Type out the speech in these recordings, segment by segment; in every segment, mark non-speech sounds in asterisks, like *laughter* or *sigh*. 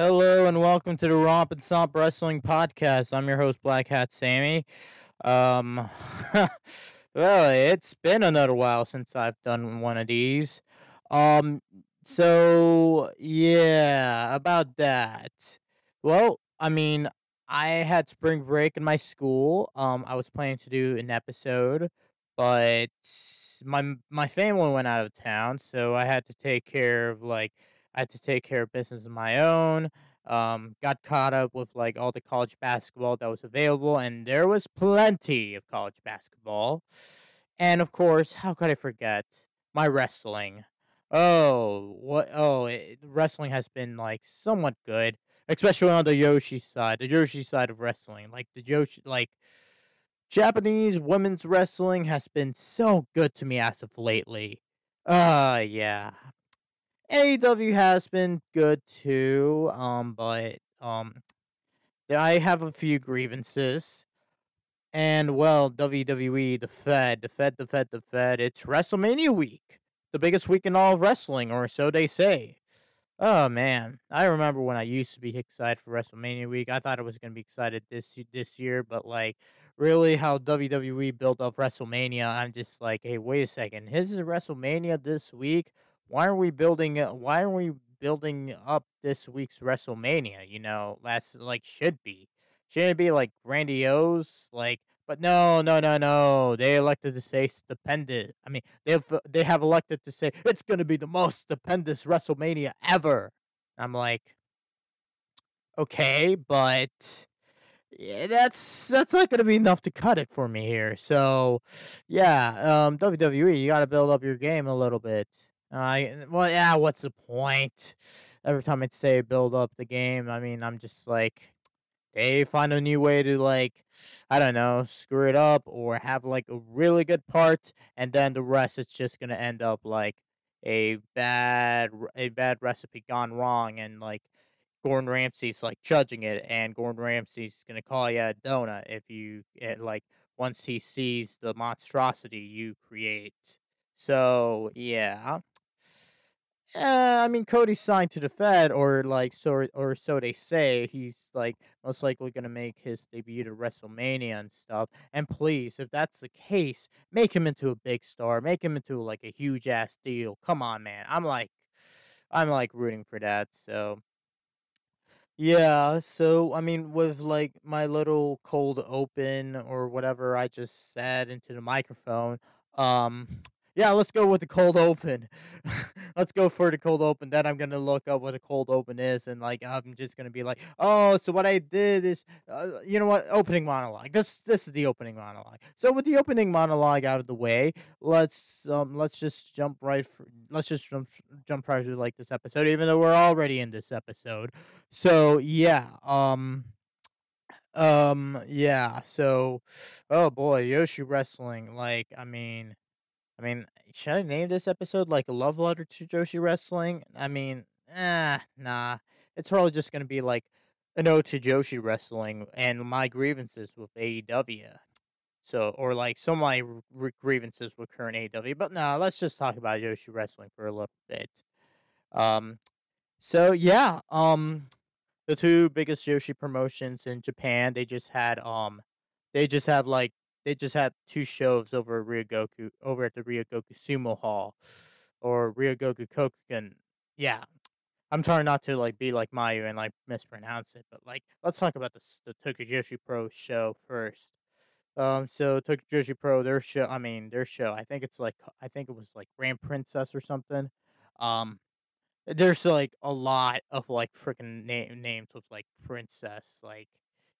Hello and welcome to the Romp and Stomp Wrestling Podcast. I'm your host, Black Hat Sammy. Um, *laughs* well, it's been another while since I've done one of these. Um, so yeah, about that. Well, I mean, I had spring break in my school. Um, I was planning to do an episode, but my my family went out of town, so I had to take care of like I had to take care of business of my own. Um, got caught up with like all the college basketball that was available, and there was plenty of college basketball. And of course, how could I forget my wrestling? Oh, what? Oh, it, wrestling has been like somewhat good, especially on the Joshi side, the Joshi side of wrestling. Like the Joshi, like Japanese women's wrestling has been so good to me as of lately. Uh, yeah. AEW has been good too, um, but um, I have a few grievances. And well, WWE, the Fed, the Fed, the Fed, the Fed. It's WrestleMania week, the biggest week in all of wrestling, or so they say. Oh man, I remember when I used to be excited for WrestleMania week. I thought I was gonna be excited this this year, but like really, how WWE built up WrestleMania, I'm just like, hey, wait a second, his is WrestleMania this week. Why are we building? uh, Why are we building up this week's WrestleMania? You know, last like should be, shouldn't it be like grandiose? Like, but no, no, no, no. They elected to say stupendous. I mean, they've they have elected to say it's gonna be the most stupendous WrestleMania ever. I'm like, okay, but yeah, that's that's not gonna be enough to cut it for me here. So, yeah, um, WWE, you got to build up your game a little bit. I well, yeah. What's the point? Every time I say build up the game, I mean, I'm just like, they find a new way to like, I don't know, screw it up or have like a really good part, and then the rest it's just gonna end up like a bad a bad recipe gone wrong, and like Gordon Ramsay's like judging it, and Gordon Ramsay's gonna call you a donut if you it, like once he sees the monstrosity you create. So yeah, uh, I mean, Cody's signed to the Fed, or like so, or so they say. He's like most likely gonna make his debut to WrestleMania and stuff. And please, if that's the case, make him into a big star. Make him into like a huge ass deal. Come on, man. I'm like, I'm like rooting for that. So yeah. So I mean, with like my little cold open or whatever I just said into the microphone, um, yeah, let's go with the cold open. *laughs* let's go for the cold open. Then I'm gonna look up what a cold open is, and like I'm just gonna be like, oh, so what I did is, uh, you know what, opening monologue. This this is the opening monologue. So with the opening monologue out of the way, let's um let's just jump right. For, let's just jump jump right to like this episode, even though we're already in this episode. So yeah, um. Um yeah, so oh boy, Joshi wrestling like I mean I mean, should I name this episode like a love letter to Joshi Wrestling? I mean, eh, nah. It's probably just gonna be like a ode to Joshi Wrestling and my grievances with AEW. So, or like some of my r- grievances with current AEW. But no, let's just talk about Joshi Wrestling for a little bit. Um, so yeah, um, the two biggest Joshi promotions in Japan, they just had um, they just have like they just had two shows over at Ryogoku over at the Ryogoku Sumo Hall or Ryogoku Kokugen. Yeah, I'm trying not to like be like Mayu and like mispronounce it, but like let's talk about the the Tokyo Joshi Pro show first. Um, so Tokyo Joshi Pro, their show, I mean their show, I think it's like I think it was like Grand Princess or something. Um, there's like a lot of like freaking name names with like princess, like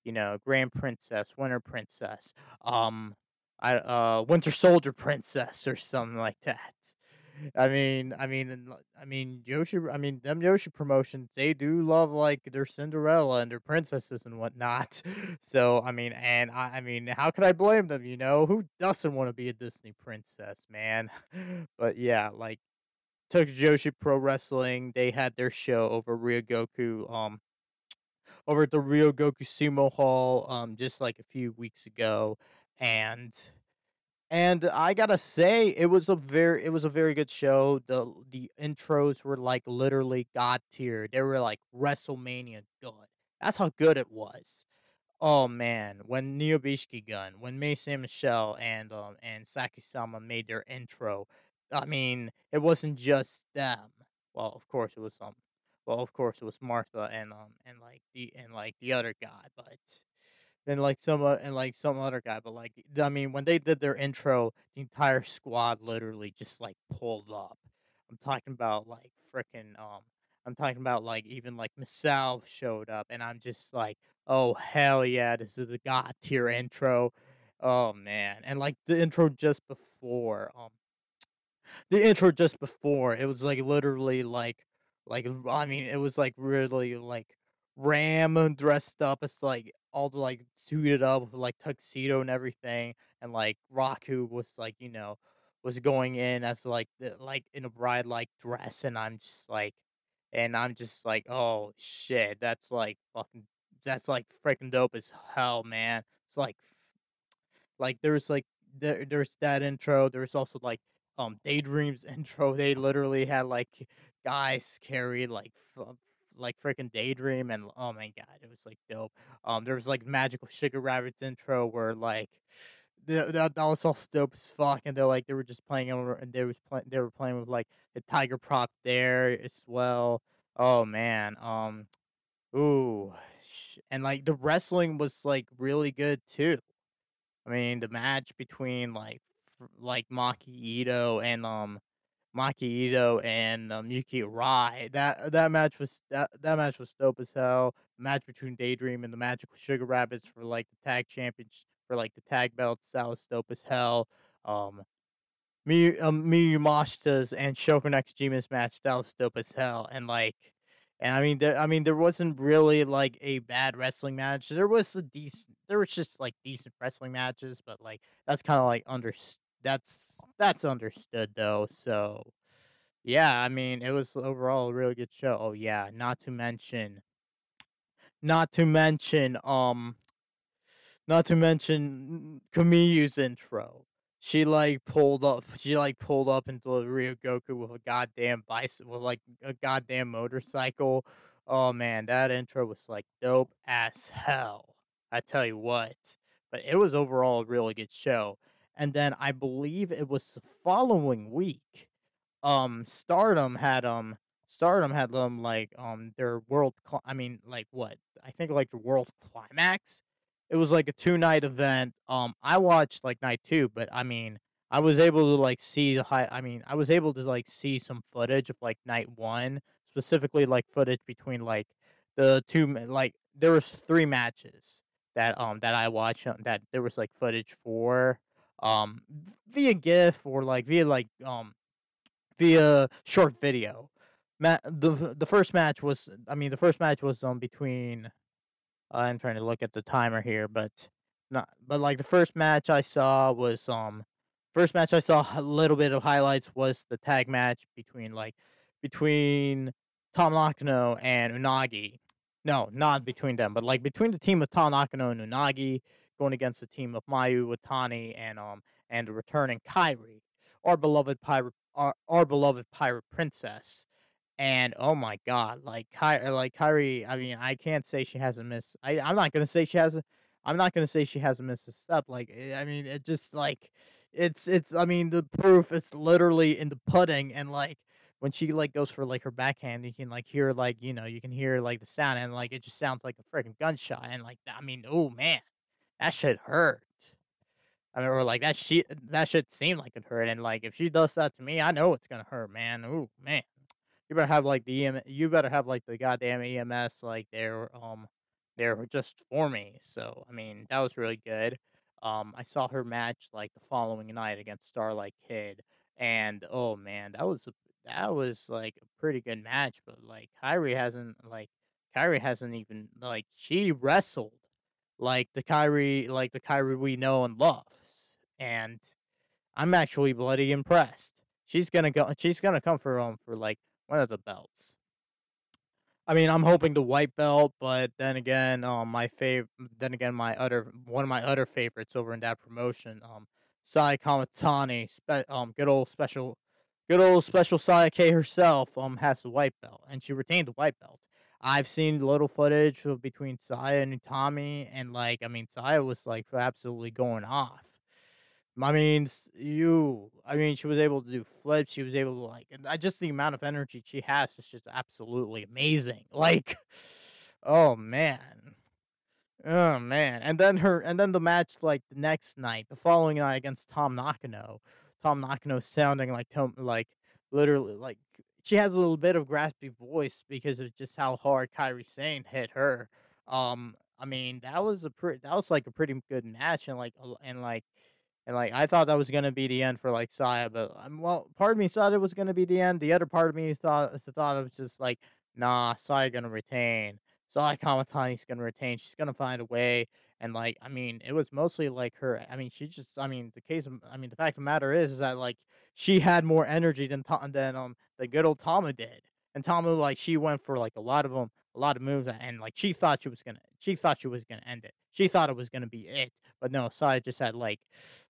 you know, Grand Princess, Winter Princess, um, I uh, Winter Soldier Princess or something like that. I mean, I mean, I mean, Joshi. I mean, them Joshi promotions. They do love like their Cinderella and their princesses and whatnot. *laughs* So I mean, and I, I mean, how could I blame them? You know, who doesn't want to be a Disney princess, man? *laughs* but yeah, like Tokyo Joshi Pro Wrestling, they had their show over Ryogoku, um, over at the Ryogoku Sumo Hall, um, just like a few weeks ago, and And I gotta say, it was a very it was a very good show. The the intros were like literally god tier. They were like WrestleMania good. That's how good it was. Oh man, when Neo Biishiki-gun, when Mei Saint-Michel and um and Sakisama made their intro, I mean, it wasn't just them. Well, of course it was um well, of course it was Martha and um and like the and like the other guy, but then like some uh, and like some other guy, but like I mean, when they did their intro, the entire squad literally just like pulled up. I'm talking about like freaking um, I'm talking about like even like Misal showed up, and I'm just like, oh hell yeah, this is the god tier intro. Oh man, and like the intro just before um the intro just before it was like literally like like I mean it was like really like Ram dressed up as like all the like suited up with like tuxedo and everything and like Raku was like you know was going in as like the, like in a bride like dress and I'm just like and I'm just like oh shit that's like fucking that's like freaking dope as hell man it's like like there was like there there's that intro. There's also like um Daydreams *laughs* intro. They literally had like guys carry like f- like freaking Daydream and oh my god, it was like dope. Um there was like Magical Sugar Rabbits intro where like the, that, that was all dope as fuck and they're like they were just playing over and they was playing they were playing with like the tiger prop there as well. Oh man. Um ooh and like the wrestling was like really good too. I mean, the match between like like Maki Ito and um Maki Ito and um, Yuki Arai. That that match was that that match was dope as hell. The match between Daydream and the Magical Sugar Rabbits for like the tag champions for like the tag belts. That was dope as hell. Um, Miyu um, Miyu and Shoko Nakajima's match that was dope as hell, and like, and I mean, there, I mean, there wasn't really like a bad wrestling match. There was a decent, there was just like decent wrestling matches, but like that's kind of like under that's that's understood though. So yeah, I mean, it was overall a really good show. Oh yeah, not to mention, not to mention, um, not to mention Kamiyu's intro. She like pulled up. She like pulled up into Ryogoku with a goddamn bicycle, with like a goddamn motorcycle. Oh man, that intro was like dope as hell. I tell you what. But it was overall a really good show. And then I believe it was the following week. Um, Stardom had um Stardom had them like um their world. Cl- I mean, like what? I think like the world climax it was like a two night event. Um, I watched like night two, but I mean, I was able to like see the high. I mean, I was able to like see some footage of like night one, specifically like footage between like the two like there was three matches that um that I watched uh, that there was like footage for um via GIF or like via like um via short video. Ma- the the first match was I mean the first match was um between I'm trying to look at the timer here, but not. But like the first match I saw was um, first match I saw a little bit of highlights was the tag match between like between Tam Nakano and Unagi. No, not between them, but like between the team of Tam Nakano and Unagi going against the team of Mayu Iwatani and um and returning Kairi, our beloved pirate, our, our beloved pirate princess. And oh my god, like Ky- like Kairi, I mean, I can't say she hasn't missed. I I'm not gonna say she hasn't. I'm not gonna say she hasn't missed a step. Like eh, I mean, it just like it's it's. I mean, the proof is literally in the pudding, and like when she like goes for like her backhand, you can like hear like you know you can hear like the sound, and like it just sounds like a freaking gunshot, and like I mean, oh man, that shit hurt. I mean, or like that shit that shit seemed like it hurt, and like if she does that to me, I know it's gonna hurt, man. Oh man you better have like the EM, you better have like the goddamn EMS like they're um they're just for me. So I mean that was really good. Um, I saw her match like the following night against Starlight Kid, and oh man, that was a, that was like a pretty good match. But like Kairi hasn't like Kairi hasn't even like she wrestled like the Kairi like the Kairi we know and love, and I'm actually bloody impressed. She's gonna go. She's gonna come for um for like one of the belts. I mean, I'm hoping the white belt, but then again, um, my fav, then again, my other one of my other favorites over in that promotion, um, Saya Kamitani, spe- um, good old special, good old special Saya K herself, um, has the white belt, and she retained the white belt. I've seen little footage of between Saya and Utami, and like, I mean, Saya was like absolutely going off. I mean, you. I mean, she was able to do flips. She was able to like, I just the amount of energy she has is just absolutely amazing. *laughs* Like, oh man, oh man. And then her, and then the match like the next night, the following night against Tam Nakano. Tam Nakano sounding like Tom, like literally like she has a little bit of graspy voice because of just how hard Kairi Sane hit her. Um, I mean, that was a pretty, that was like a pretty good match, and like, and like and like I thought that was gonna be the end for like Saya, but um, well, part of me thought it was gonna be the end. The other part of me thought thought it was just like, nah, Saya gonna retain. Saya Kamitani's gonna retain. She's gonna find a way. And like, I mean, it was mostly like her. I mean, she just. I mean, the case. Of, I mean, the fact of the matter is, is that like she had more energy than than um the good old Tama did. And Tama like she went for like a lot of them, a lot of moves, and like she thought she was gonna. She thought she was gonna end it. She thought it was gonna be it. But no, Saya just had like,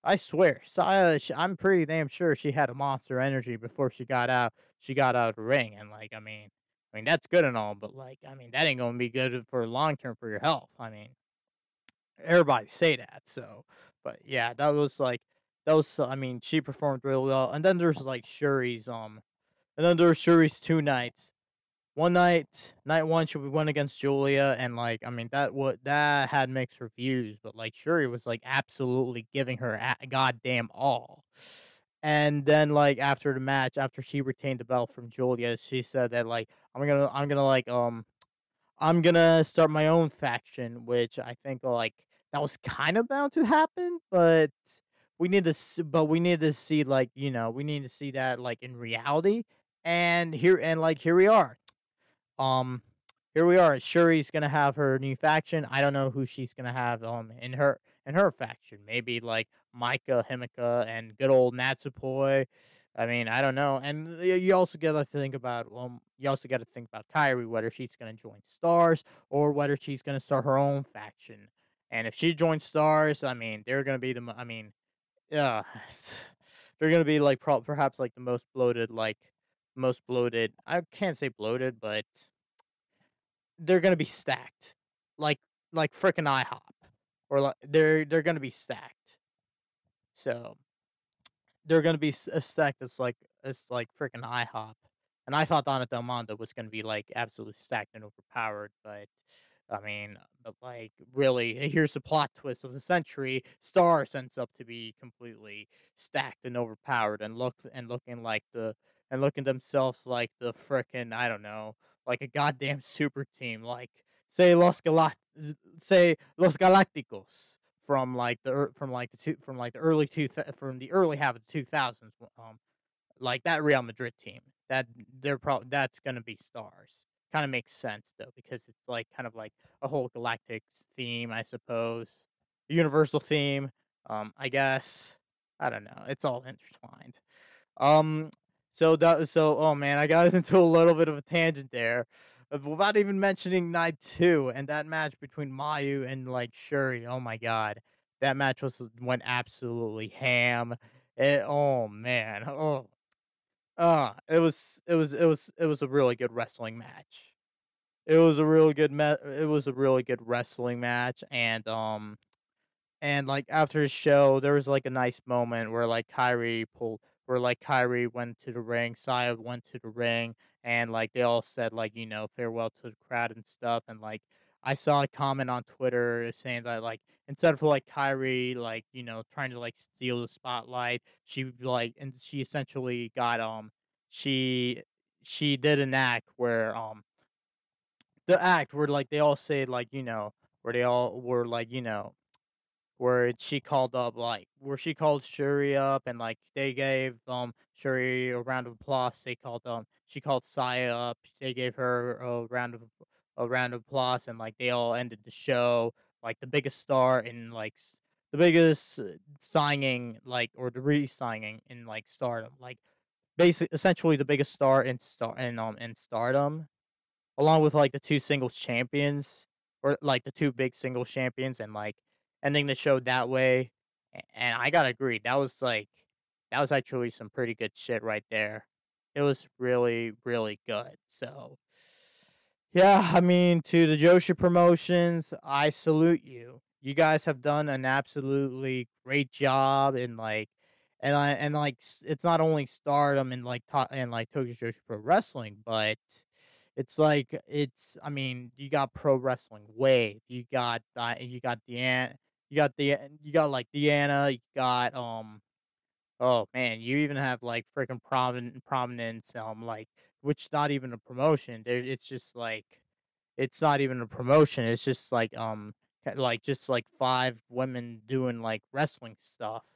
I swear, Saya. I'm pretty damn sure she had a monster energy before she got out. She got out of the ring, and like, I mean, I mean that's good and all, but like, I mean that ain't gonna be good for long term for your health. I mean, everybody say that. So, but yeah, that was like, that was. I mean, she performed really well. And then there's like Syuri's um, and then there's Syuri's two nights one night, night one, she went against Giulia, and like, I mean, that what that had mixed reviews, but like, Syuri was like absolutely giving her a goddamn all. And then like after the match, after she retained the belt from Giulia, she said that like, I'm gonna, I'm gonna like, um, I'm gonna start my own faction, which I think like that was kind of bound to happen, but we need to, but we need to see like, you know, we need to see that like in reality. And here and like here we are um, here we are. Syuri's gonna have her new faction. I don't know who she's gonna have um in her in her faction. Maybe like Maika, Himika, and good old Natsupoi. I mean, I don't know. And you also got to think about um, you also got to think about Kairi, whether she's gonna join Stars or whether she's gonna start her own faction. And if she joins Stars, I mean, they're gonna be the. I mean, yeah, *sighs* they're gonna be like pro- perhaps like the most bloated like most bloated. I can't say bloated, but they're gonna be stacked, like like freaking IHOP, or like they're they're gonna be stacked. So they're gonna be a stack that's like it's like freaking IHOP. And I thought Donna Del Mondo was gonna be like absolutely stacked and overpowered, but I mean, but like really, here's the plot twist of the century. Stars ends up to be completely stacked and overpowered, and look and looking like the and looking themselves like the frickin' I don't know, like a goddamn *laughs* super team, like say Los Galact, say Los Galacticos from like the from like the two from like the early two from the early half of the two thousands, um, like that Real Madrid team. That they're probably that's gonna be stars. Kind of makes sense though because it's like kind of like a whole galactic theme, I suppose, a universal theme. Um, I guess I don't know. It's all intertwined. Um, so that so oh man, I got *laughs* into a little bit of a tangent there, without even mentioning night two and that match between Mayu and like Syuri Oh my god, that match was went absolutely ham. It, oh man, oh, uh, it was it was it was it was a really good wrestling match. It was a really good me- It was a really good wrestling match, and um, and like after his show, there was like a nice moment where like Kairi pulled where like Kairi went to the ring, Saya went to the ring, and like they all said like you know farewell to the crowd and stuff, and like I saw a comment on Twitter saying that like instead of like Kairi like you know trying to like steal the spotlight, she like and she essentially got um she she did an act where um the act where like they all say like you know where they all were like you know where she called up like where she called Syuri up and like they gave um Syuri a round of applause. They called um she called Saya up. They gave her a round of a round of applause and like they all ended the show like the biggest star in like the biggest uh, signing like or the re-signing in like Stardom like basically essentially the biggest star in star in um in Stardom along with like the two singles champions or like the two big singles champions and like ending the show that way. and I gotta agree, that was like that was actually some pretty good shit right there. It was really, really good. So, yeah, I mean, to the Joshi promotions, I salute you. You guys have done an absolutely great job in like, and I and like it's not only Stardom and like and like Tokyo Joshi Pro Wrestling, but it's like it's. I mean, you got Pro Wrestling Wave, you got uh, you got Diana, you got the you got like Diana, you got um Oh man, you even have like freaking prominent prominence, um, like which is not even a promotion. It's just like it's not even a promotion. It's just like um, like just like five women doing like wrestling stuff.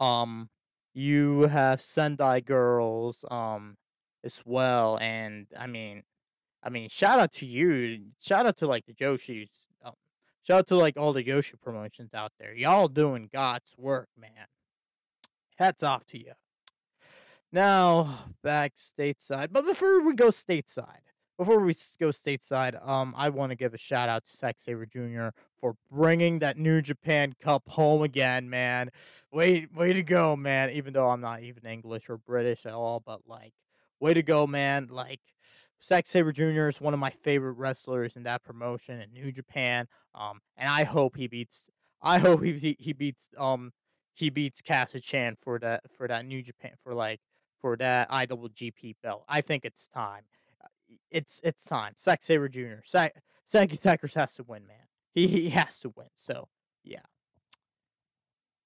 Um, you have Sendai girls, um, as well, and I mean, I mean, shout out to you. Shout out to like the Joshi's. Um, shout out to like all the Joshi promotions out there. Y'all doing God's work, man hats off to you. Now back stateside, but before we go stateside, before we go stateside, um, I want to give a shout out to Zack Sabre Jr. for bringing that New Japan Cup home again, man. Way, way to go, man. Even though I'm not even English or British at all, but like, way to go, man. Like, Zack Sabre Jr. is one of my favorite wrestlers in that promotion in New Japan. Um, and I hope he beats. I hope he he he beats um he beats Kasa Chan for that for that New Japan for like for that IWGP belt. I think it's time. Uh, it's it's time. Zack Sabre Jr. Zack Zack has to win, man. He he has to win. So yeah,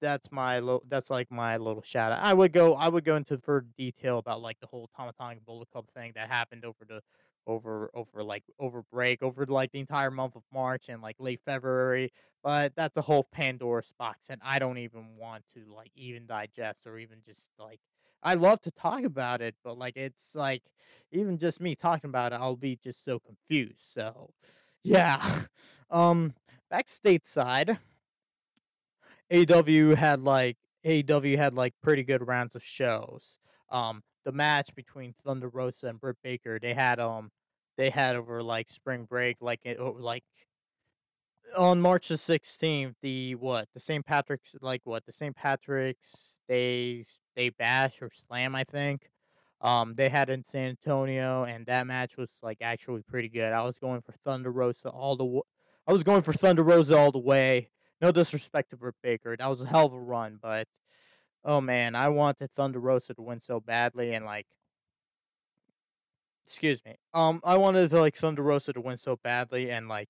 that's my lo- that's like my little shout out. I would go I would go into further detail about like the whole Tama Tonga Bullet Club thing that happened over the over over like over break over like the entire month of March and like late February. But that's a whole Pandora's box, and I don't even want to like even digest or even just like. I love to talk about it, but like it's like even just me talking about it, I'll be just so confused. So, yeah. *laughs* Um, back stateside, AW had like AW had like pretty good rounds of shows. Um, the match between Thunder Rosa and Britt Baker, they had um they had over like spring break, like it oh, like on March the sixteenth, the what the St. Patrick's like what the St. Patrick's Day Day Bash or Slam, I think. Um, they had in San Antonio, and that match was like actually pretty good. I was going for Thunder Rosa all the, w- I was going for Thunder Rosa all the way. No disrespect to Britt Baker, that was a hell of a run, but oh man, I wanted Thunder Rosa to win so badly, and like, excuse me, um, I wanted to, like Thunder Rosa to win so badly, and like,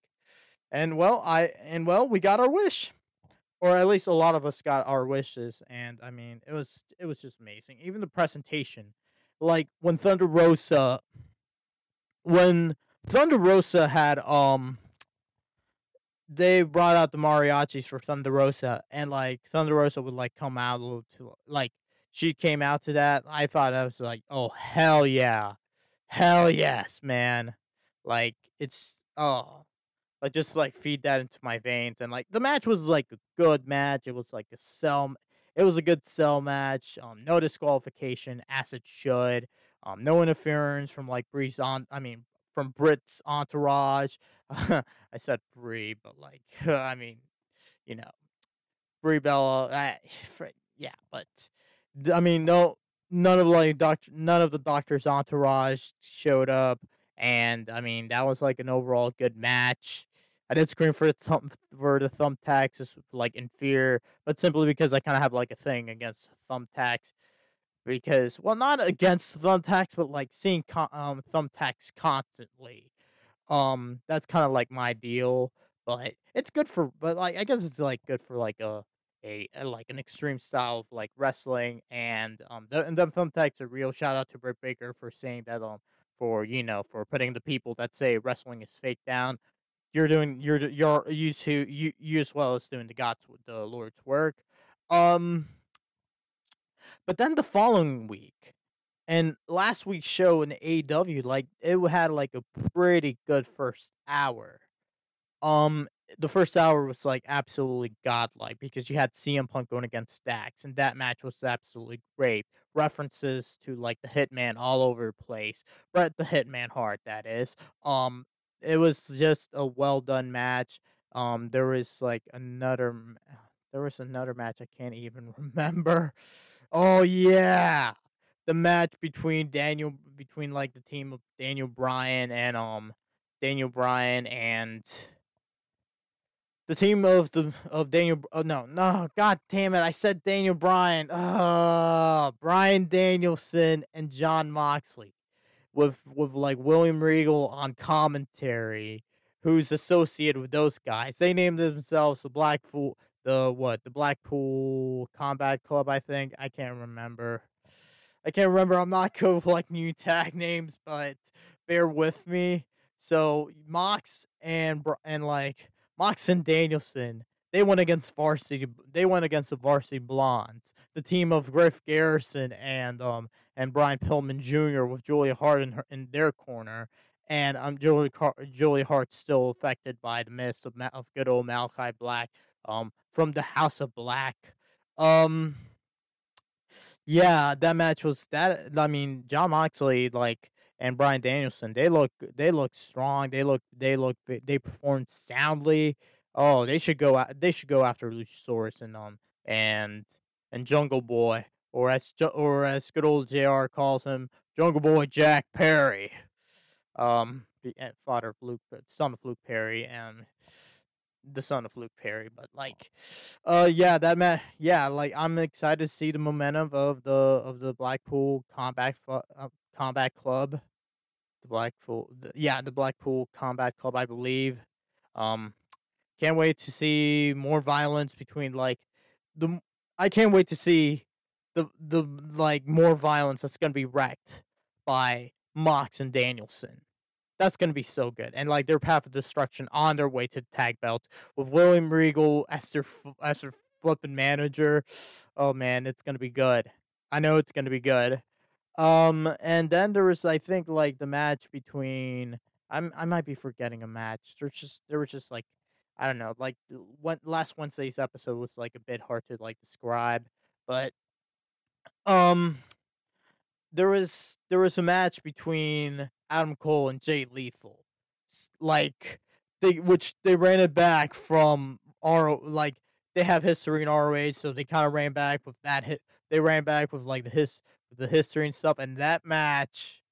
and well, I and well, we got our wish, or at least a lot of us got our wishes, and I mean, it was it was just amazing. Even the presentation, like when Thunder Rosa, when Thunder Rosa had um they brought out the mariachis for Thunder Rosa, and like Thunder Rosa would like come out a little too like she came out to that. I thought I was like, oh hell yeah, hell yes, man. Like it's oh, like just like feed that into my veins, and like the match was like a good match. It was like a cell. It was a good cell match. Um, no disqualification, as it should. Um, no interference from like Breeze on. I mean, from Britt's entourage. *laughs* I said Brie, but like, *laughs* I mean, you know, Brie Bella. Uh, *sighs* yeah, but I mean, no, none of like doctor, none of the doctor's entourage showed up, and I mean, that was like an overall good match. I did scream for the thumb, for the thumbtacks, just like in fear, but simply because I kind of have like a thing against thumbtacks. Because, well, not against thumbtacks, but like seeing con- um, thumbtacks constantly um, that's kind of like my deal, but it's good for, but like I guess it's like good for like a a, a like an extreme style of like wrestling, and um, the, and them thumbtacks a real. Shout out to Britt Baker for saying that um for you know for putting the people that say wrestling is fake down. You're doing you're you're you too you you as well as doing the God's the Lord's work. Um, but then the following week, and last week's show in AW, like it had like a pretty good first hour. Um, the first hour was like absolutely godlike because you had CM Punk going against Stacks, and that match was absolutely great. References to like the Hitman all over the place. Bret the Hitman Hart, that is. Um, it was just a well done match. Um, there was like another. *sighs* there was another match I can't even *laughs* remember. Oh yeah, the match between Daniel between like the team of Daniel Bryan and um Daniel Bryan and the team of the of Daniel. Oh no, no, God damn it! I said Daniel Bryan. Uh, Bryan Danielson and Jon Moxley, with with like William Regal on commentary, who's associated with those guys. They named themselves the Blackpool, the what, the Blackpool Combat Club. I think I can't remember. I can't remember. I'm not *laughs* good with like new tag names, but bear with me. So Mox and and like Mox and Danielson, they went against varsity. They went against the varsity blondes, the team of Griff Garrison and um and Brian Pillman Jr. with Julia Hart in, her, in their corner, and um Julia Car- Julia Hart's still affected by the myths of, Ma- of good old Malachi Black um from the House of Black. Um yeah, that match was that I mean, Jon Moxley like and Bryan Danielson, they look they look strong. They look they look they performed soundly. Oh, they should go they should go after Luchasaurus and um and and Jungle Boy or as or as good old JR calls him, Jungle Boy Jack Perry. Um the eh, father of Luke son of Luke Perry and the son of Luke Perry, but like, uh, yeah, that man, yeah, like I'm excited to see the momentum of the of the Blackpool Combat uh, Combat Club, the Blackpool, the, yeah, the Blackpool Combat Club, I believe. Um, can't wait to see more violence between like the. I can't wait to see the the like more violence that's gonna be wrecked by Mox and Danielson. That's gonna be so good, and like their path of destruction on their way to the tag belt with William Regal as their as their flipping manager. Oh man, it's gonna be good. I know it's gonna be good. Um, and then there was I think like the match between I'm I might be forgetting a match. There's just there was just like I don't know like what last Wednesday's episode was like a bit hard to like describe, but um there was there was a match between Adam Cole and Jay Lethal, like they which they ran it back from R like they have history in ROH, so they kind of ran back with that hit. They ran back with like the his the history and stuff, and that match,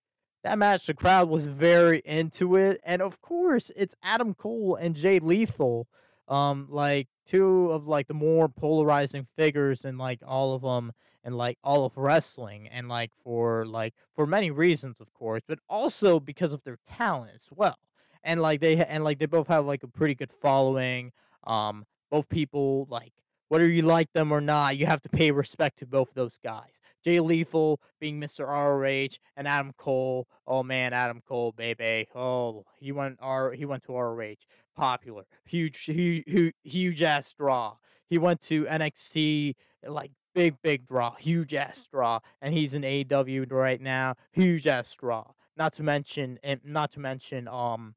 that match, the crowd was very into it, and of course, it's Adam Cole and Jay Lethal, um, like two of like the more polarizing figures in like all of them and like all of wrestling and like for like for many reasons of course but also because of their talent as well and like they and like they both have like a pretty good following um both people like whether you like them or not, you have to pay respect to both of those guys. Jay Lethal being Mr. ROH and Adam Cole. Oh man, Adam Cole, baby. Oh, he went R. He went to ROH. Popular, huge, huge, huge ass draw. He went to NXT, like big, big draw, huge ass draw, and he's in AEW right now, huge ass draw. Not to mention, not to mention, um,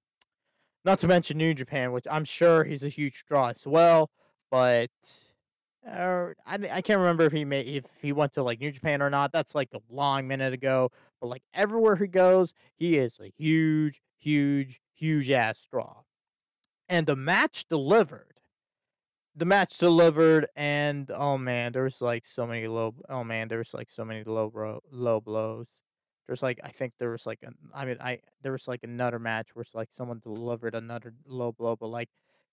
not to mention New Japan, which I'm sure he's a huge draw as well. But or I, I can't remember if he made if he went to like New Japan or not. That's like a long minute ago. But like everywhere he goes, he is a huge, huge, huge ass draw. And the match delivered. The match delivered, and oh man, there was like so many low. Oh man, there was like so many low bro, low blows. There's like I think there was like a, I mean I there was like another match where like someone delivered another low blow, but like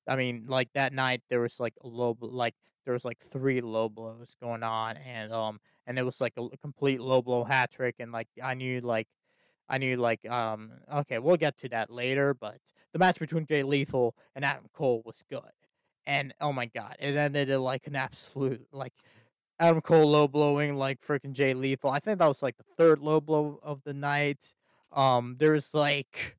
I mean, like that night there was like a low, like there was like three low blows going on, and um, and it was like a complete low blow hat trick, and like I knew like, I knew like um, okay, we'll get to that later, but the match between Jay Lethal and Adam Cole was good, and oh my god, it ended in like an absolute like. Adam Cole low blowing like freaking Jay Lethal. I think that was like the third low blow of the night. Um, there's like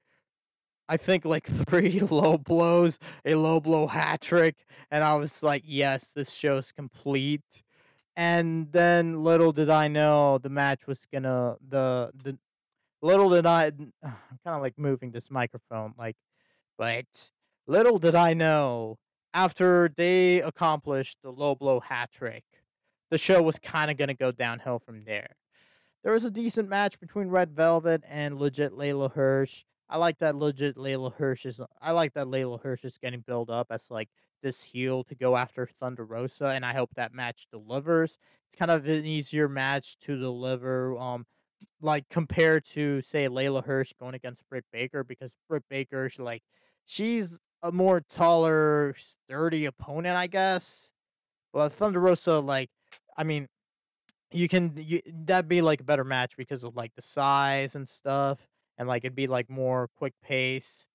I think like *laughs* three low blows, a low blow hat trick, and I was like, yes, this show's complete. And then little did I know the match was gonna the the little did I *sighs* I'm kind of like moving this microphone like but little did I know after they accomplished the low blow hat trick, the show was kind of gonna go downhill from there. There was a decent match between Red Velvet and legit Leyla Hirsch. I like that legit Leyla Hirsch is. I like that Leyla Hirsch is getting built up as like this heel to go after Thunder Rosa, and I hope that match delivers. It's kind of an easier match to deliver. Um, like compared to say Leyla Hirsch going against Britt Baker because Britt Baker, like she's a more taller, sturdy opponent, I guess. Well, Thunder Rosa, like, I mean, you can you, that'd be like a better match because of like the size and stuff, and like it'd be like more quick pace.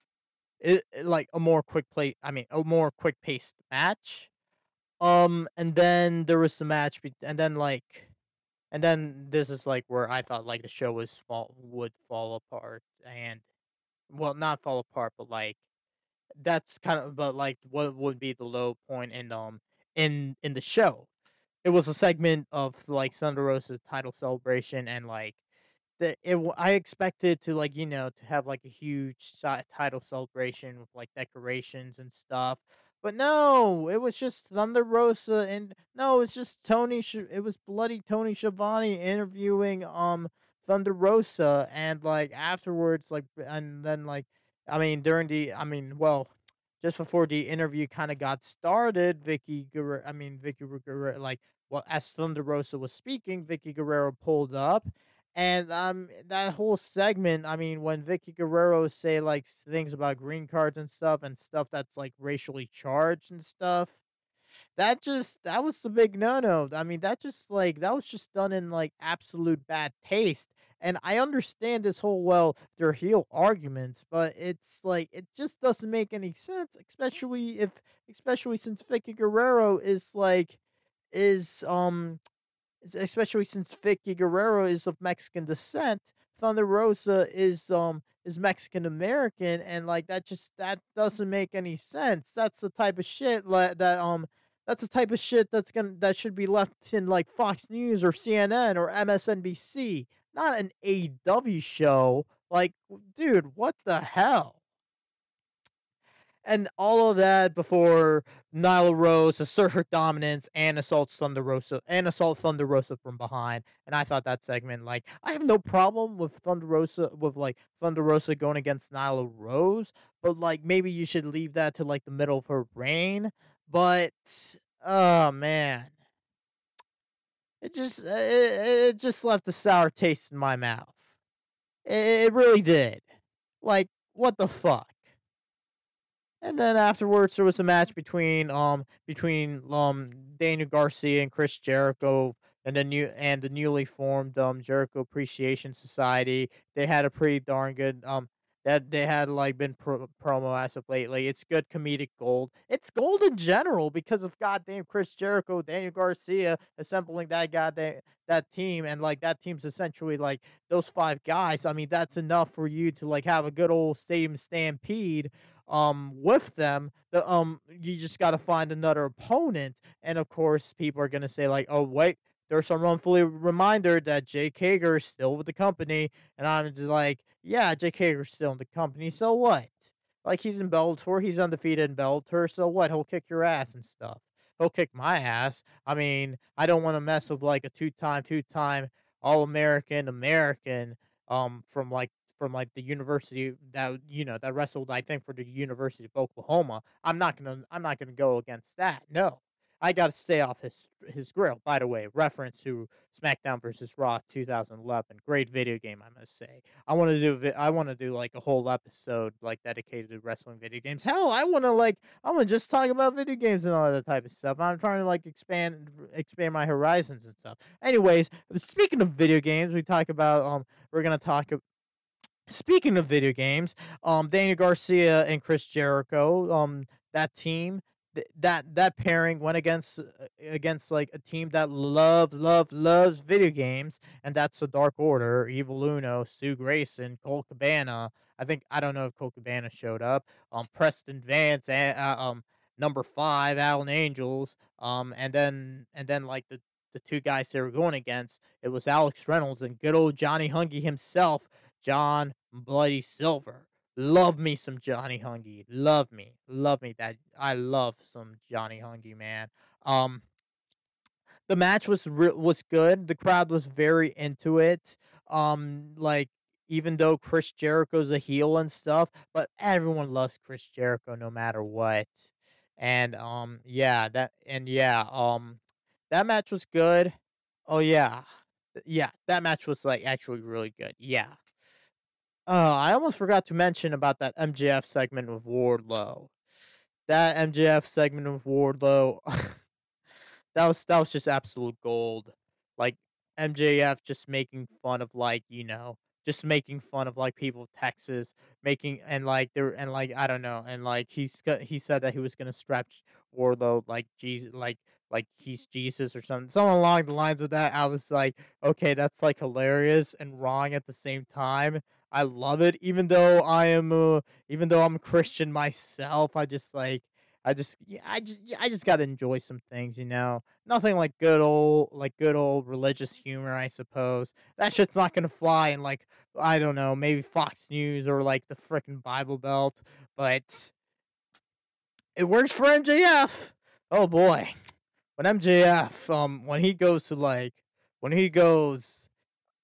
It, like a more quick play. I mean, a more quick paced match. Um, and then there was the match, be- and then like, and then this is like where I thought like the show was fall would fall apart, and well, not fall apart, but like that's kind of but like what would be the low point in um in in the show. It was a segment of like Thunder Rosa's title celebration and like the it I expected to like you know to have like a huge title celebration with like decorations and stuff. But no, it was just Thunder Rosa and no, it's just Tony. It was bloody Tony Schiavone interviewing um Thunder Rosa and like afterwards like and then like I mean during the I mean well just before the interview kind of got started, Vickie Guerrero, I mean Vickie Guerrero, like well as Thunder Rosa was speaking, Vickie Guerrero pulled up, and um that whole segment, I mean when Vickie Guerrero say like things about green cards and stuff and stuff that's like racially charged and stuff, that just that was a big no no. I mean, that just like that was just done in like absolute bad taste. And I understand this whole well, they're heel arguments, but it's like it just doesn't make any sense, especially if especially since Vickie Guerrero is like is um especially since Vickie Guerrero is of Mexican descent, Thunder Rosa is um is Mexican American, and like that just that doesn't make any sense. That's the type of shit like that um that's the type of shit that's gonna that should be left in like Fox News or CNN or MSNBC, not an AW show. Like, dude, what the hell? and all of that before Nyla Rose assert her dominance and assaults Thunder Rosa and assault Thunder Rosa from behind. And I thought that segment, like, I have no problem with Thunder Rosa with like Thunder Rosa going against Nyla Rose, but like maybe you should leave that to like the middle of her reign. But oh man, it just it, it just left a sour taste in my mouth. It, it really did. Like, what the fuck? And then afterwards, there was a match between um between um Daniel Garcia and Chris Jericho and the new and the newly formed um Jericho Appreciation Society. They had a pretty darn good um that they had like been pro- promo as of lately. It's good comedic gold. It's gold in general because of goddamn Chris Jericho, Daniel Garcia assembling that goddamn that team and like that team's essentially like those five guys. I mean that's enough for you to like have a good old stadium stampede um with them the um you just got to find another opponent and of course people are going to say like oh wait there's some wrongfully reminder that Jake Hager is still with the company and I'm just like yeah Jake Hager's still in the company so what like he's in Bellator he's undefeated in Bellator so what he'll kick your ass and stuff he'll kick my ass I mean I don't want to mess with like a two-time two-time all-American American um from like from like the university that you know that wrestled I think for the University of Oklahoma. I'm not gonna I'm not gonna go against that. No, I got to stay off his his grill. By the way, reference to SmackDown versus Raw 2011, great video game I must say. I want to do I want to do like a whole episode like dedicated to wrestling video games. Hell, I want to like I want to just talk about video games and all that type of stuff. I'm trying to like expand expand my horizons and stuff. Anyways, speaking of video games, we talk about um we're gonna talk Speaking of video games, um, Daniel Garcia and Chris Jericho, um, that team, th- that that pairing went against uh, against like a team that loves, loves, loves video games, and that's the Dark Order, Evil Uno, Stu Grayson, Colt Cabana. I think I don't know if Colt Cabana showed up. Um, Preston Vance, and uh, um, number five, Alan Angels. Um, and then and then like the the two guys they were going against, it was Alex Reynolds and good old Johnny Hungee himself John Bloody Silver. Love me some Johnny Hungee. Love me. Love me that I love some Johnny Hungee, man. Um the match was re- was good. The crowd was very into it. Um like even though Chris Jericho's a heel and stuff, but everyone loves Chris Jericho no matter what. And um yeah, that and yeah, um that match was good. Oh yeah. Yeah, that match was like actually really good. Yeah. Uh I almost forgot to mention about that MJF segment with Wardlow. That MJF segment with Wardlow *laughs* that was that was just absolute gold. Like MJF just making fun of like, you know, just making fun of like people of Texas, making and like there and like I don't know, and like he's he said that he was gonna stretch Wardlow like Jesus, like like he's Jesus or something, something along the lines of that. I was like, okay, that's like hilarious and wrong at the same time. I love it, even though I am, uh, even though I'm a Christian myself. I just like I just yeah, I just I just got to enjoy some things, you know. Nothing like good old like good old religious humor, I suppose. That shit's not gonna fly in like I don't know, maybe Fox News or like the freaking Bible Belt, but it works for MJF. Oh boy, when MJF um when he goes to like when he goes,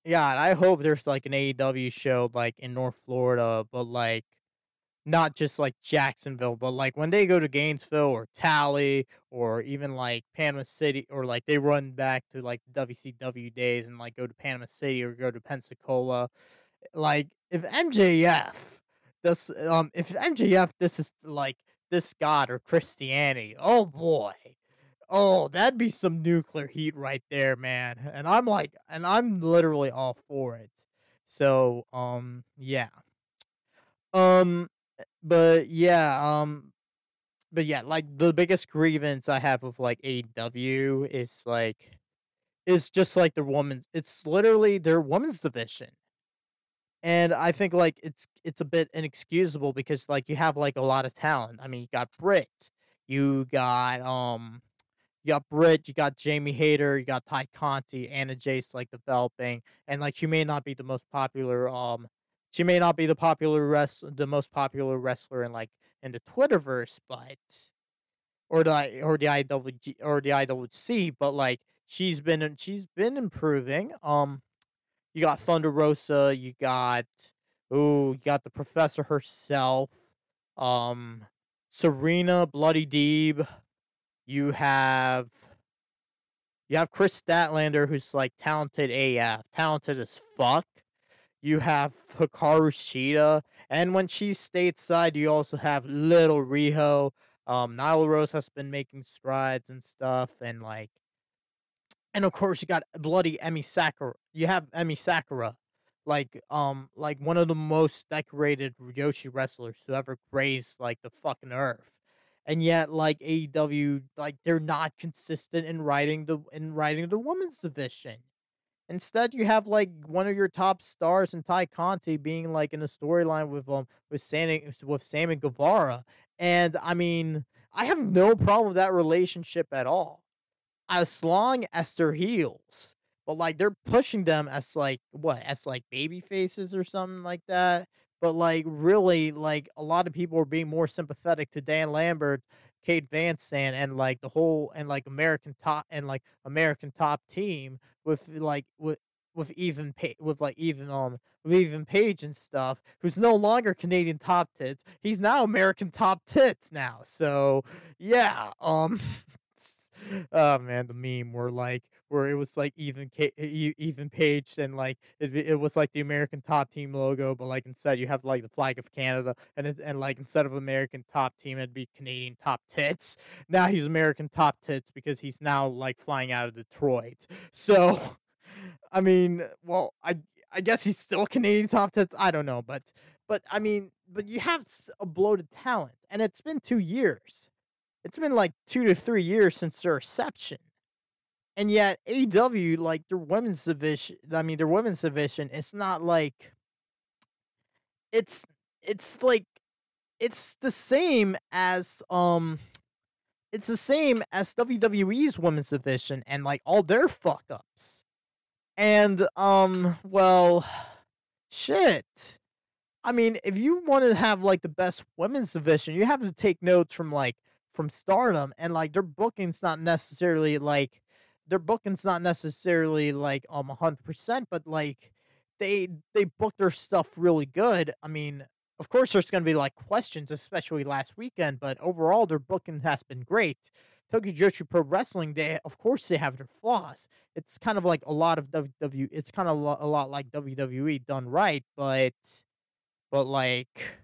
yeah, I hope there's like an AEW show like in North Florida, but like not just like Jacksonville, but like when they go to Gainesville or Tally or even like Panama City or like they run back to like WCW days and like go to Panama City or go to Pensacola. Like if MJF this um if MJF this is like this god or Christianity, oh boy. Oh, that'd be some nuclear heat right there, man. And I'm like and I'm literally all for it. So, um yeah. Um but yeah, um, but yeah, like the biggest grievance I have with like AEW is like, is just like the woman's. It's literally their women's division, and I think like it's it's a bit inexcusable because like you have like a lot of talent. I mean, you got Britt, you got um, you got Britt, you got Jamie Hayter, you got Tay Conti, Anna Jay's like developing, and like she may not be the most popular um she may not be the popular rest the most popular wrestler in like in the Twitterverse, but or the or the IWG or the IWC, but like she's been she's been improving. Um, you got Thunder Rosa, you got oh, you got the professor herself, um, Serena Bloody Deeb. You have you have Kris Statlander, who's like talented AF, talented as fuck. You have Hikaru Shida, and when she's stateside, you also have Little Riho. Um, Nyla Rose has been making strides and stuff, and like, and of course you got bloody Emi Sakura. You have Emi Sakura, like um, like one of the most decorated Joshi wrestlers to ever graze like the fucking earth. And yet, like AEW, like they're not consistent in writing the in writing the women's division. Instead, you have like one of your top stars in Tay Conti being like in a storyline with um with Sammy with Sammy Guevara, and I mean I have no problem with that relationship at all, as long as they're heels. But like they're pushing them as like what as like baby faces or something like that. But like really, like a lot of people are being more sympathetic to Dan Lambert Paige VanZant and like the whole and like American top and like American top team with like with with Ethan pa- with like Ethan um with Ethan Page and stuff, who's no longer Canadian top tits. He's now American top tits now. So yeah, um *laughs* oh man, the meme where like where it was like Ethan K- Ethan Page and like it, it was like the American Top Team logo, but like instead you have like the flag of Canada, and it, and like instead of American Top Team, it'd be Canadian Top Tits. *laughs* Now he's American Top Tits because he's now like flying out of Detroit. So, *laughs* I mean, well, I I guess he's still Canadian Top Tits. I don't know, but but I mean, but you have a bloated talent, and it's been two years. It's been like two to three years since their reception. And yet AEW, like their women's division I mean their women's division, it's not like it's it's like it's the same as um it's the same as WWE's women's division and like all their fuck ups. And um well shit. I mean, if you want to have like the best women's division, you have to take notes from like from Stardom, and like their booking's not necessarily like their booking's not necessarily like um hundred percent, but like they they booked their stuff really good. I mean, of course, there's going to be like questions, especially last weekend, but overall, their booking has been great. Tokyo Joshi Pro Wrestling, they of course they have their flaws. It's kind of like a lot of WWE. It's kind of a lot like WWE done right, but but like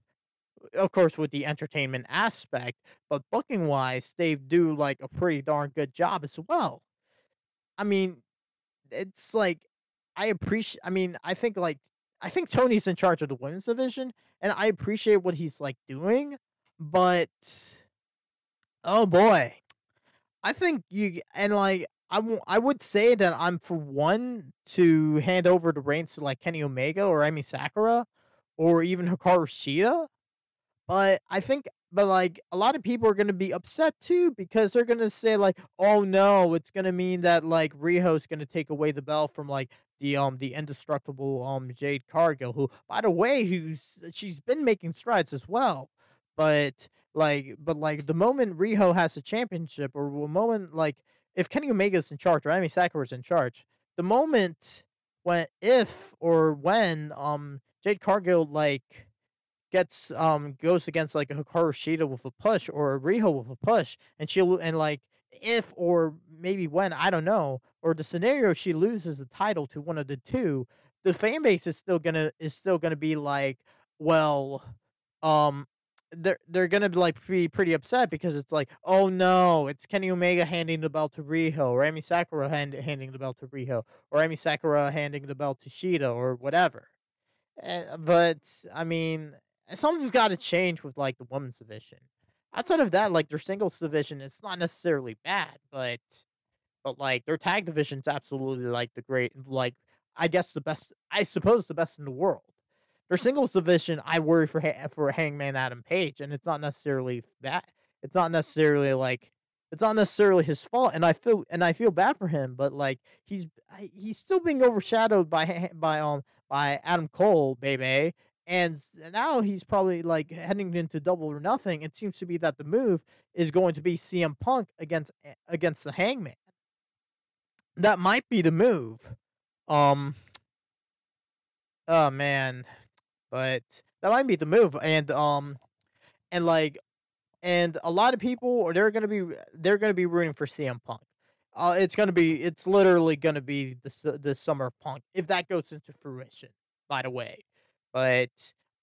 of course with the entertainment aspect, but booking wise, they do like a pretty darn good job as well. I mean, it's like I appreciate. I mean, I think like I think Tony's in charge of the women's division, and I appreciate what he's like doing, but oh boy, I think you and like I, w- I would say that I'm for one to hand over the reins to like Kenny Omega or Emi Sakura or even Hikaru Shida but I think, but like a lot of people are gonna be upset too because they're gonna say like, "Oh no, it's gonna mean that like Riho's gonna take away the belt from like the um the indestructible um Jade Cargill, who by the way, who's she's been making strides as well, but like but like the moment Riho has a championship or the moment like if Kenny Omega's in charge or Emi Sakura's in charge, the moment when if or when um Jade Cargill like gets um goes against like a Hikaru Shida with a push or a Riho with a push, and she and like if or maybe when I don't know, or the scenario she loses the title to one of the two, the fan base is still gonna is still gonna be like, well, um, they're they're gonna be like be pretty upset because it's like, oh no, it's Kenny Omega handing the belt to Riho, or Emi Sakura hand, handing the belt to Riho, or Emi Sakura handing the belt to Shida, or whatever. Uh, but I mean, something's got to change with like the women's division. Outside of that, like their singles division, it's not necessarily bad, but but like their tag division's absolutely like the great, like I guess the best, I suppose the best in the world. Their singles division, I worry for for Hangman Adam Page, and it's not necessarily that. It's not necessarily like it's not necessarily his fault, and I feel and I feel bad for him, but like he's he's still being overshadowed by by um by Adam Cole, baby, and now he's probably like heading into double or nothing. It seems to be that the move is going to be CM Punk against eh, against the Hangman. That might be the move. Um. Oh man, but that might be the move, and um, and like, and a lot of people are they're gonna be they're gonna be rooting for CM Punk. Uh, it's gonna be it's literally gonna be the the summer Punk if that goes into fruition. By the way, but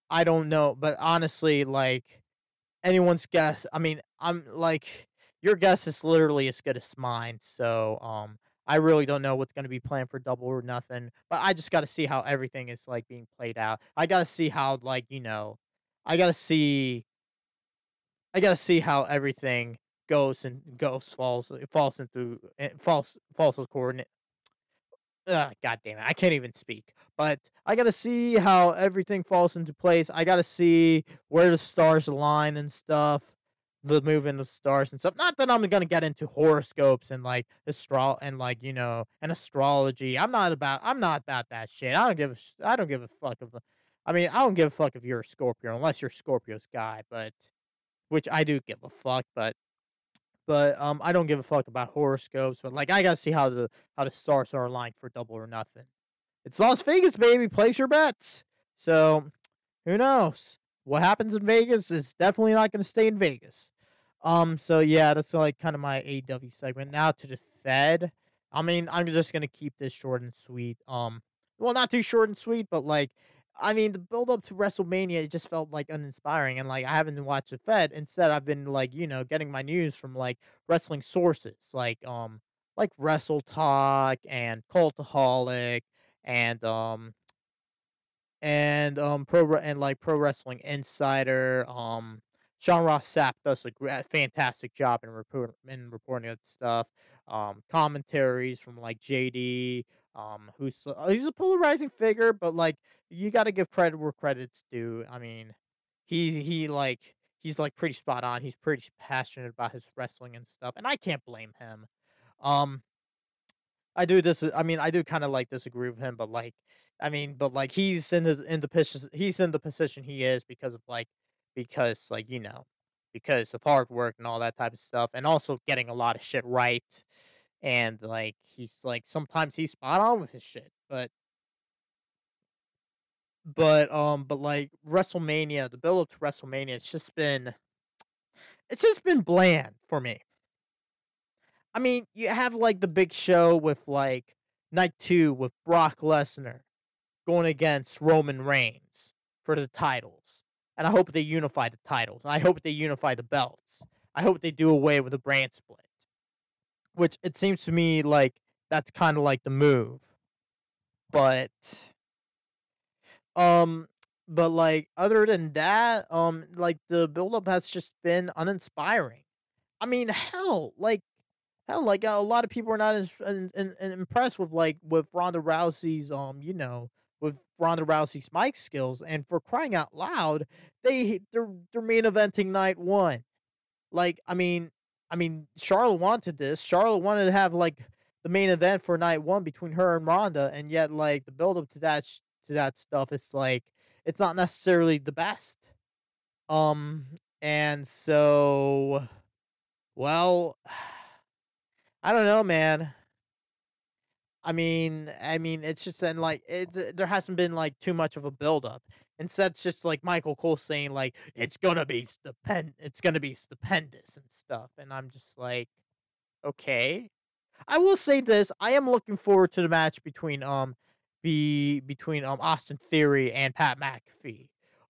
I don't know. But honestly, like anyone's guess, I mean, I'm like your guess is literally as good as mine. So, um, I really don't know what's going to be planned for double or nothing. But I just got to see how everything is like being played out. I got to see how like you know, I got to see. I got to see how everything goes and goes falls falls into eh, falls falls coordinate God damn it, I can't even speak. But I gotta see how everything falls into place. I gotta see where the stars align and stuff, the movement of stars and stuff. Not that I'm gonna get into horoscopes and like astro and like you know and astrology. I'm not about. I'm not about that shit. I don't give. A, I don't give a fuck of. I mean, I don't give a fuck if you're a Scorpio unless you're Scorpio Sky, but which I do give a fuck. But but um, I don't give a fuck about horoscopes. But like, I gotta see how the how the stars are aligned for double or nothing. It's Las Vegas, baby. Place your bets. So who knows? What happens in Vegas is definitely not gonna stay in Vegas. Um. So yeah, that's like kind of my AW segment. Now to the Fed. I mean, I'm just gonna keep this short and sweet. Um. Well, not too short and sweet, but like I mean, the build up to WrestleMania it just felt like uninspiring, and like I haven't watched the Fed. Instead, I've been like you know getting my news from like wrestling sources, like um like Wrestle Talk and Cultaholic and um and um pro and like Pro Wrestling Insider. Um, Sean Ross Sapp does a great, fantastic job in report in reporting that stuff. Um, commentaries from like JD um, who's uh, he's a polarizing figure, but like you got to give credit where credit's due. I mean, he he like he's like pretty spot on. He's pretty passionate about his wrestling and stuff, and I can't blame him. Um, I do this. I mean, I do kind of like disagree with him, but like, I mean, but like he's in the in the position he's in the position he is because of like because like you know because of hard work and all that type of stuff, and also getting a lot of shit right and like he's like sometimes he's spot on with his shit, but but um, but like WrestleMania, the build up to WrestleMania, it's just been, it's just been bland for me. I mean, you have like the big show with like night two with Brock Lesnar going against Roman Reigns for the titles. And I hope they unify the titles. And I hope they unify the belts. I hope they do away with the brand split. Which it seems to me like that's kind of like the move. But um but like other than that, um like the build up has just been uninspiring. I mean, hell, like hell, like a lot of people are not in, in, in impressed with like with Ronda Rousey's um, you know, with Ronda Rousey's mic skills, and for crying out loud, they they're they're main eventing night one. Like, I mean, I mean, Charlotte wanted this. Charlotte wanted to have like the main event for night one between her and Ronda, and yet like the build up to that to that stuff, it's like it's not necessarily the best. Um, and so, well, *sighs* I don't know, man. I mean, I mean, it's just and like it. There hasn't been like too much of a build up. Instead, it's just like Michael Cole saying like it's gonna be stupend, it's gonna be stupendous and stuff, and I'm just like, okay. I will say this: I am looking forward to the match between um, be between um Austin Theory and Pat McAfee.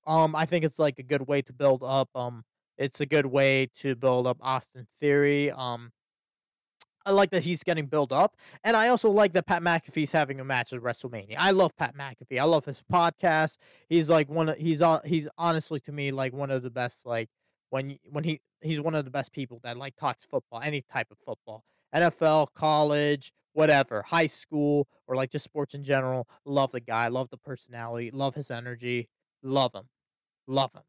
Um, I think it's like a good way to build up. Um, it's a good way to build up Austin Theory. Um, I like that he's getting built up, and I also like that Pat McAfee's having a match at WrestleMania. I love Pat McAfee. I love his podcast. He's like one. Of, he's uh, he's honestly to me like one of the best. Like when when he he's one of the best people that like talks football, any type of football, NFL, college, whatever, high school, or like just sports in general. Love the guy. Love the personality. Love his energy. Love him. Love him.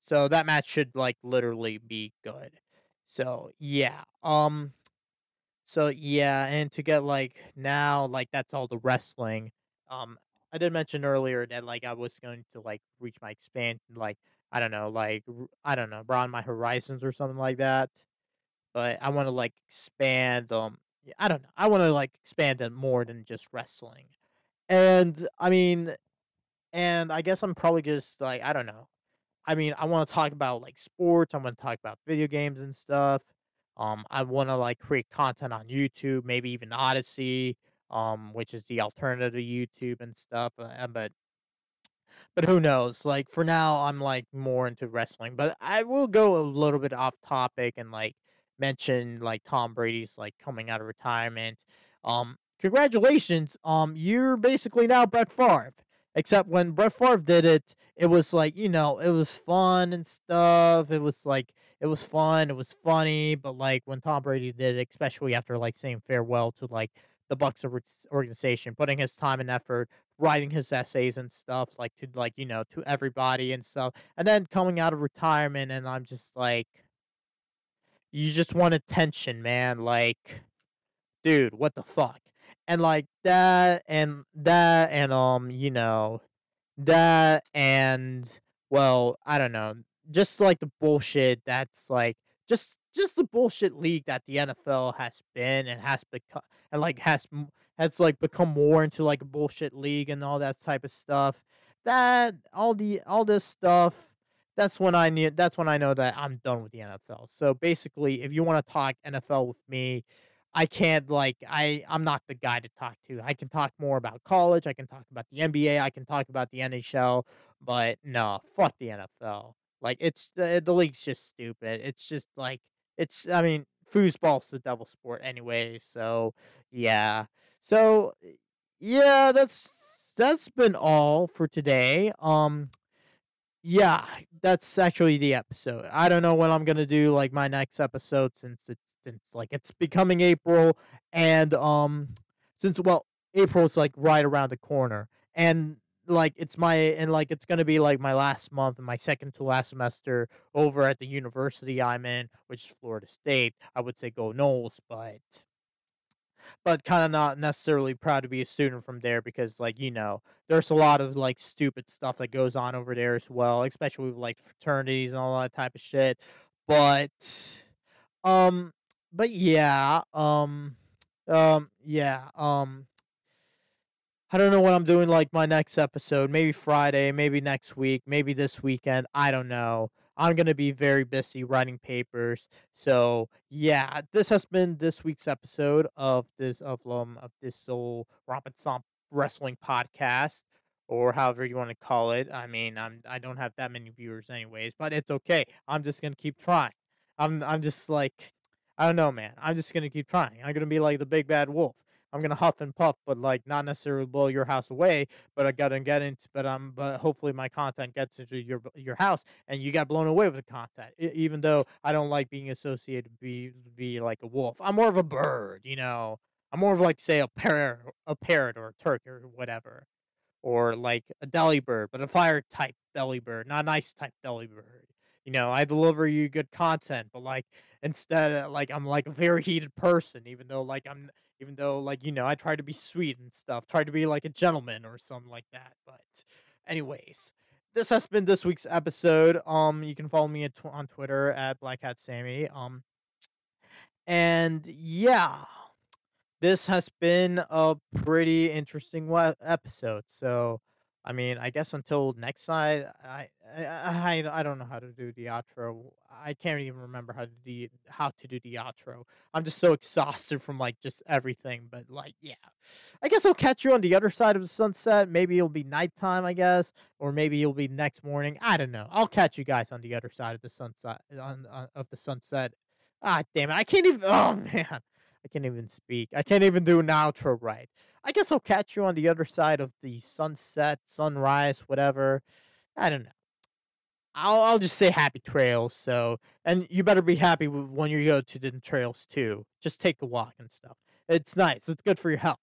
So that match should like literally be good. So yeah. Um so yeah, and to get like now like that's all the wrestling. Um I did mention earlier that like I was going to like reach my expand like I don't know, like I don't know, broaden my horizons or something like that. But I want to like expand um I don't know. I want to like expand it more than just wrestling. And I mean and I guess I'm probably just like I don't know. I mean, I want to talk about like sports, I want to talk about video games and stuff. Um, I want to like create content on YouTube, maybe even Odysee, um, which is the alternative to YouTube and stuff. Uh, but but who knows? Like for now, I'm like more into wrestling. But I will go a little bit off topic and like mention like Tom Brady's like coming out of retirement. Um, congratulations. Um, you're basically now Brett Favre. Except when Brett Favre did it, it was like you know it was fun and stuff. It was like it was fun. It was funny. But like when Tom Brady did it, especially after like saying farewell to like the Bucks organization, putting his time and effort, writing his essays and stuff, like to like you know to everybody and stuff, and then coming out of retirement, and I'm just like, you just want attention, man. Like, dude, what the fuck? and like that and that and um you know that and well i don't know just like the bullshit that's like just just the bullshit league that the NFL has been and has become and like has has like become more into like a bullshit league and all that type of stuff. That all the all this stuff. That's when I need. That's when I know that I'm done with the NFL. So basically, if you want to talk NFL with me, I can't like I I'm not the guy to talk to. I can talk more about college. I can talk about the NBA. I can talk about the NHL. But no, fuck the NFL. Like it's the the league's just stupid. It's just like it's. I mean, foosball's the devil sport anyway. So yeah. So yeah, that's that's been all for today. Um. Yeah, that's actually the episode. I don't know when I'm gonna do like my next episode since it's since like it's becoming April and um since well April's like right around the corner and like it's my and like it's gonna be like my last month and my second to last semester over at the university I'm in, which is Florida State. I would say go Noles, but but kind of not necessarily proud to be a student from there because like you know there's a lot of like stupid stuff that goes on over there as well especially with like fraternities and all that type of shit but um but yeah, um, um, yeah, um, I don't know what I'm doing like my next episode. Maybe Friday, maybe next week, maybe this weekend. I don't know. I'm going to be very busy writing papers. So, yeah, this has been this week's episode of this of um of this soul Rompin' Stomp wrestling podcast or however you want to call it. I mean, I'm I don't have that many viewers anyways, but it's okay. I'm just going to keep trying. I'm I'm just like I don't know, man. I'm just going to keep trying. I'm going to be like the big bad wolf. I'm gonna huff and puff, but like not necessarily blow your house away. But I gotta get into, but um, but hopefully my content gets into your your house, and you got blown away with the content. I, even though I don't like being associated be be like a wolf, I'm more of a bird. You know, I'm more of like say a parrot, a parrot or a turkey or whatever, or like a deli bird, but a fire type deli bird, not a nice type deli bird You know, I deliver you good content, but like instead, of, like I'm like a very heated person, even though like I'm even though like you know I try to be sweet and stuff, try to be like a gentleman or something like that. But anyways, this has been this week's episode. Um, you can follow me tw- on Twitter at Black Hat Sammy. Um, and yeah, this has been a pretty interesting we- episode. So I mean, I guess until next side, I, I I don't know how to do the outro. I can't even remember how to do how to do the outro. I'm just so exhausted from like just everything. But like, yeah, I guess I'll catch you on the other side of the sunset. Maybe it'll be nighttime, I guess, or maybe it'll be next morning. I don't know. I'll catch you guys on the other side of the sunset on, on of the sunset. Ah, damn it! I can't even. *laughs* Oh man, I can't even speak. I can't even do an outro right. I guess I'll catch you on the other side of the sunset, sunrise, whatever. I don't know. I'll I'll just say happy trails. So, and you better be happy when you go to the trails too. Just take a walk and stuff. It's nice. It's good for your health,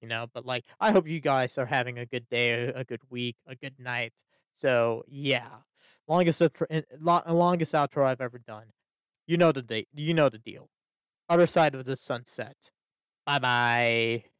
you know. But like, I hope you guys are having a good day, a good week, a good night. So yeah, longest eh, longest outro I've ever done. You know the date. You know the deal. Other side of the sunset. Bye bye.